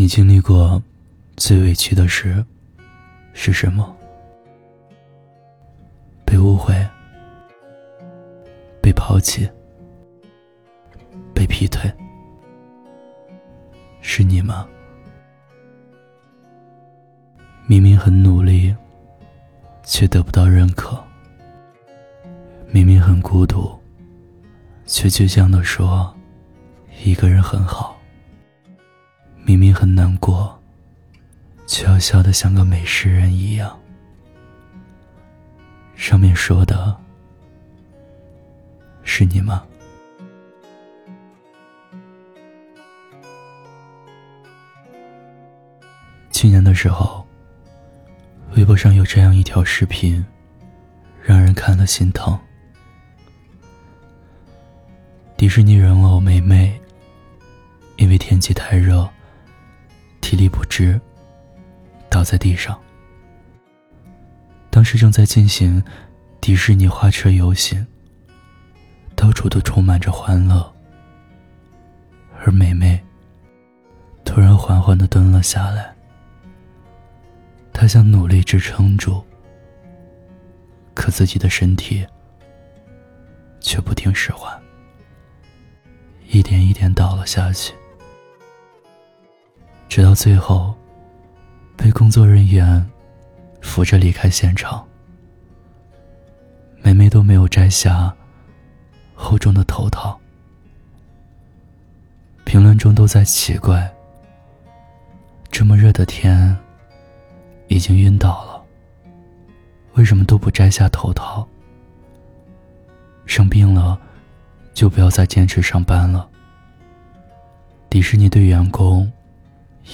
你经历过最委屈的事是什么？被误会、被抛弃、被劈腿，是你吗？明明很努力，却得不到认可；明明很孤独，却倔强的说一个人很好。明明很难过，却要笑得像个美食人一样。上面说的是你吗？去年的时候，微博上有这样一条视频，让人看了心疼。迪士尼人偶美美，因为天气太热。体力不支，倒在地上。当时正在进行迪士尼花车游行，到处都充满着欢乐。而美美突然缓缓的蹲了下来，她想努力支撑住，可自己的身体却不听使唤，一点一点倒了下去。直到最后，被工作人员扶着离开现场，梅梅都没有摘下厚重的头套。评论中都在奇怪：这么热的天，已经晕倒了，为什么都不摘下头套？生病了，就不要再坚持上班了。迪士尼对员工。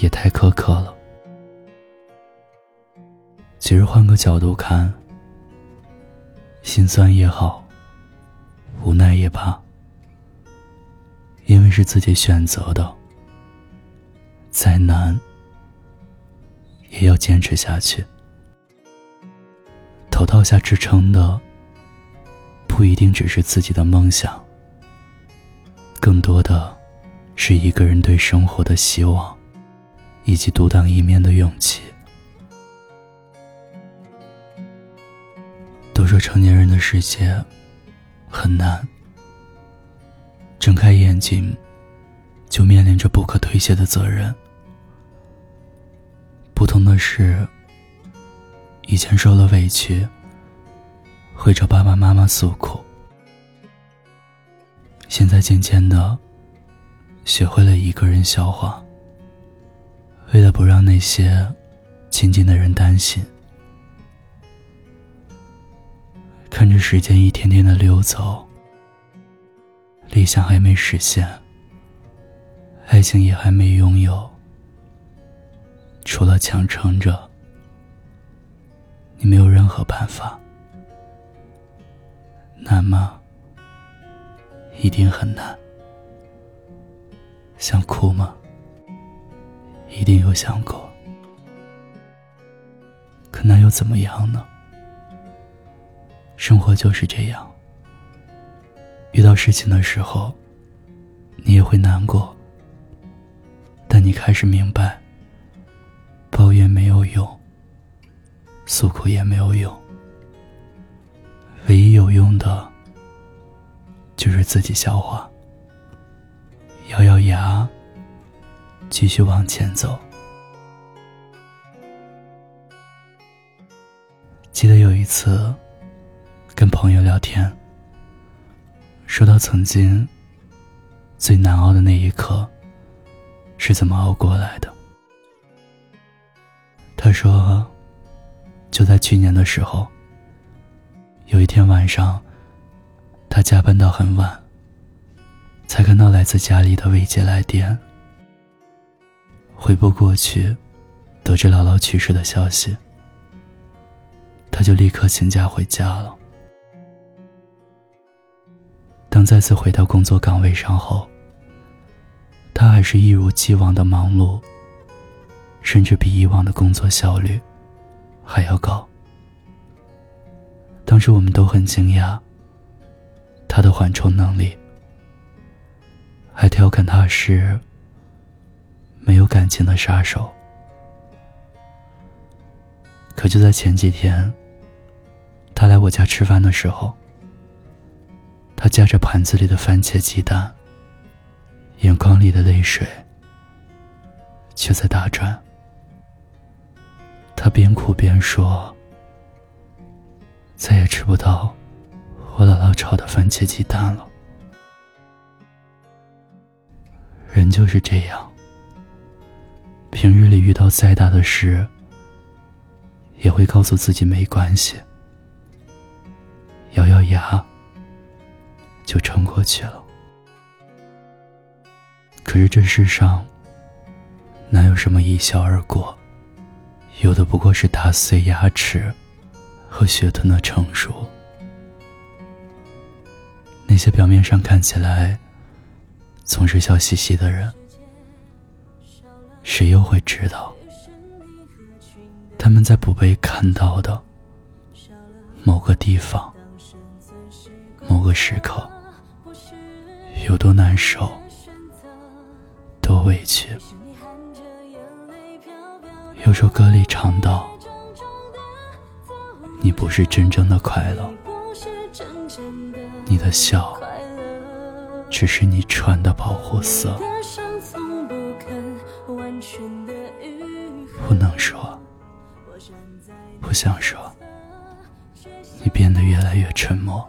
也太苛刻了。其实换个角度看，心酸也好，无奈也罢，因为是自己选择的，再难也要坚持下去。头套下支撑的，不一定只是自己的梦想，更多的是一个人对生活的希望。以及独当一面的勇气。都说成年人的世界很难，睁开眼睛就面临着不可推卸的责任。不同的是，以前受了委屈会找爸爸妈妈诉苦，现在渐渐的学会了一个人消化。为了不让那些亲近的人担心，看着时间一天天的溜走，理想还没实现，爱情也还没拥有，除了强撑着，你没有任何办法。难吗？一定很难。想哭吗？一定有想过，可那又怎么样呢？生活就是这样，遇到事情的时候，你也会难过，但你开始明白，抱怨没有用，诉苦也没有用，唯一有用的，就是自己消化，咬咬牙。继续往前走。记得有一次，跟朋友聊天，说到曾经最难熬的那一刻是怎么熬过来的。他说，就在去年的时候，有一天晚上，他加班到很晚，才看到来自家里的未接来电。回拨过去，得知姥姥去世的消息，他就立刻请假回家了。当再次回到工作岗位上后，他还是一如既往的忙碌，甚至比以往的工作效率还要高。当时我们都很惊讶，他的缓冲能力，还调侃他是。没有感情的杀手。可就在前几天，他来我家吃饭的时候，他夹着盘子里的番茄鸡蛋，眼眶里的泪水却在打转。他边哭边说：“再也吃不到我姥姥炒的番茄鸡蛋了。”人就是这样，平日里遇到再大的事。也会告诉自己没关系，咬咬牙就撑过去了。可是这世上哪有什么一笑而过？有的不过是打碎牙齿和血吞的成熟。那些表面上看起来总是笑嘻嘻的人，谁又会知道？他们在不被看到的某个地方、某个时刻，有多难受、多委屈。有首歌里唱到：“你不是真正的快乐，你的笑只是你穿的保护色。”不能说。不想说，你变得越来越沉默。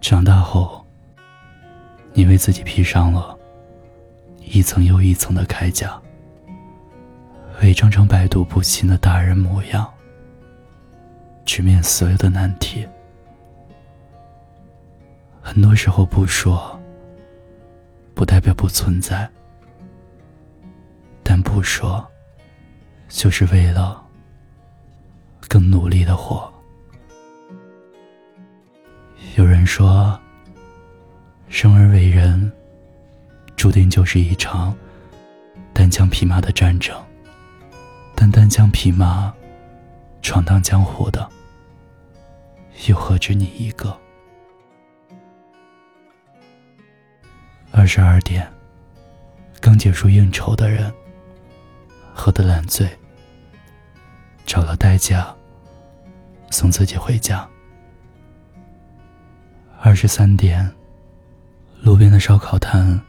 长大后，你为自己披上了一层又一层的铠甲，伪装成百毒不侵的大人模样，直面所有的难题。很多时候不说，不代表不存在，但不说。就是为了更努力的活。有人说，生而为人，注定就是一场单枪匹马的战争。但单枪匹马闯荡江湖的，又何止你一个？二十二点，刚结束应酬的人，喝得烂醉。找了代驾送自己回家。二十三点，路边的烧烤摊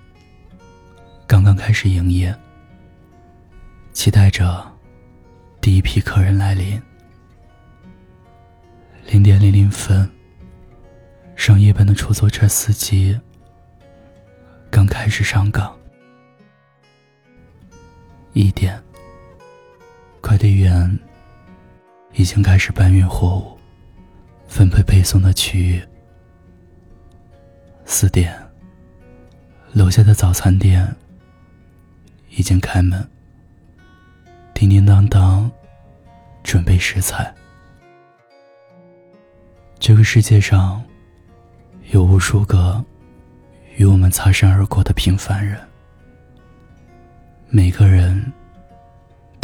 刚刚开始营业，期待着第一批客人来临。零点零零分，上夜班的出租车司机刚开始上岗。一点，快递员。已经开始搬运货物，分配配送的区域。四点，楼下的早餐店已经开门，叮叮当当，准备食材。这个世界上，有无数个与我们擦身而过的平凡人，每个人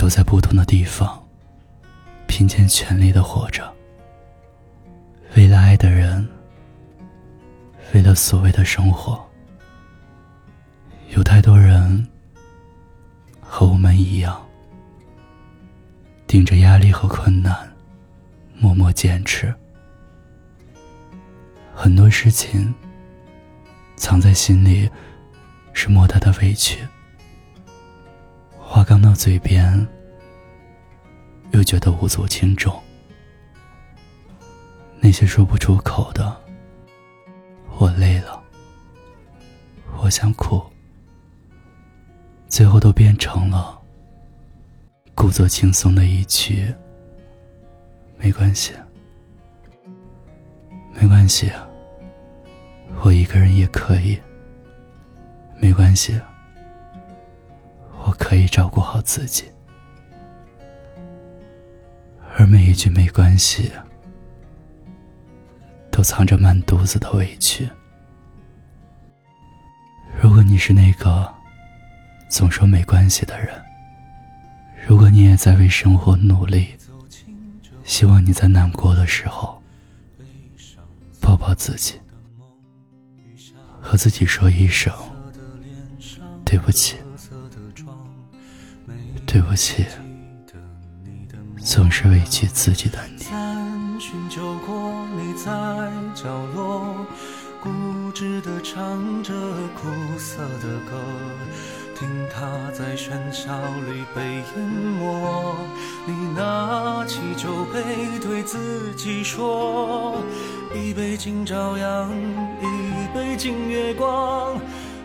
都在不同的地方。拼尽全力的活着，为了爱的人，为了所谓的生活。有太多人和我们一样，顶着压力和困难，默默坚持。很多事情藏在心里，是莫大的委屈，话刚到嘴边。又觉得无足轻重，那些说不出口的，我累了，我想哭，最后都变成了故作轻松的一句：“没关系，没关系，我一个人也可以，没关系，我可以照顾好自己。”而每一句没关系，都藏着满肚子的委屈。如果你是那个总说没关系的人，如果你也在为生活努力，希望你在难过的时候抱抱自己，和自己说一声对不起，对不起，总是委屈自己的你。寻找过你在角落，固执地唱着苦涩的歌，听它在喧嚣里被淹没。你拿起酒杯，对自己说：一杯敬朝阳，一杯敬月光。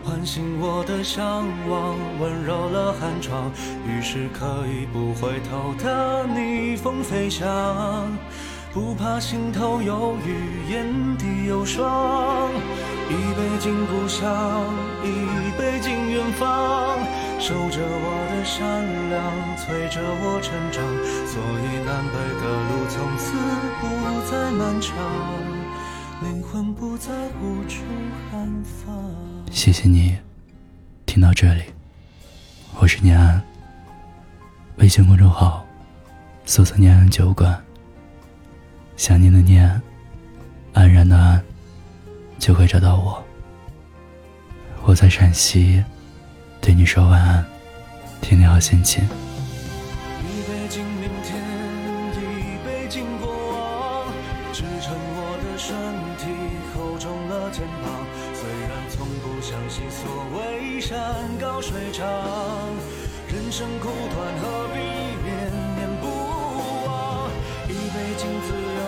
唤醒我的向往，温柔了寒窗，于是可以不回头的逆风飞翔，不怕心头有雨，眼底有霜。一杯敬故乡，一杯敬远方，守着我的善良，催着我成长，所以南北的路从此不再漫长，灵魂不再无处安放。谢谢你听到这里，我是念安。微信公众号搜索“念安酒馆”，想念的念，安然的安，就会找到我。我在陕西，对你说晚安，天天好心情。一杯敬明天，一杯敬过往，支撑我的身体，厚重了肩膀。虽然从不相信所谓山高水长，人生苦短，何必念念不忘？一杯敬自由，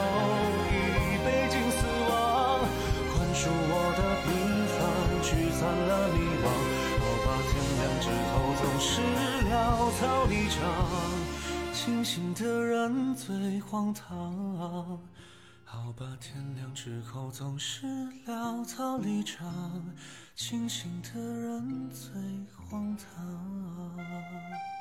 一杯敬死亡，宽恕我的平凡，驱散了迷惘。好吧，天亮之后总是潦草离场，清醒的人最荒唐。好吧天亮之后总是潦草离场清醒的人最荒唐。